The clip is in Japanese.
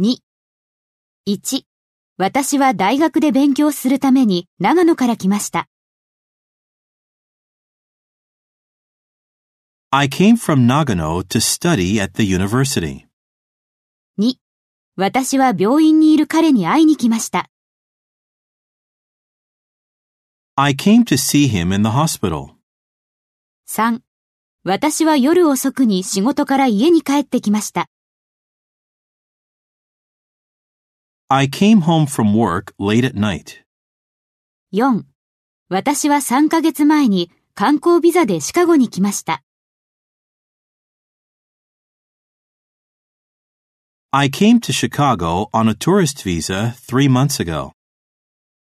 2、1、私は大学で勉強するために長野から来ました。I came from Nagano to study at the university. 2、私は病院にいる彼に会いに来ました。I came to see him in the hospital. 3、私は夜遅くに仕事から家に帰ってきました。I came home from work late at night. 4、私は3ヶ月前に観光ビザでシカゴに来ました。I came to Chicago on a tourist visa three months ago.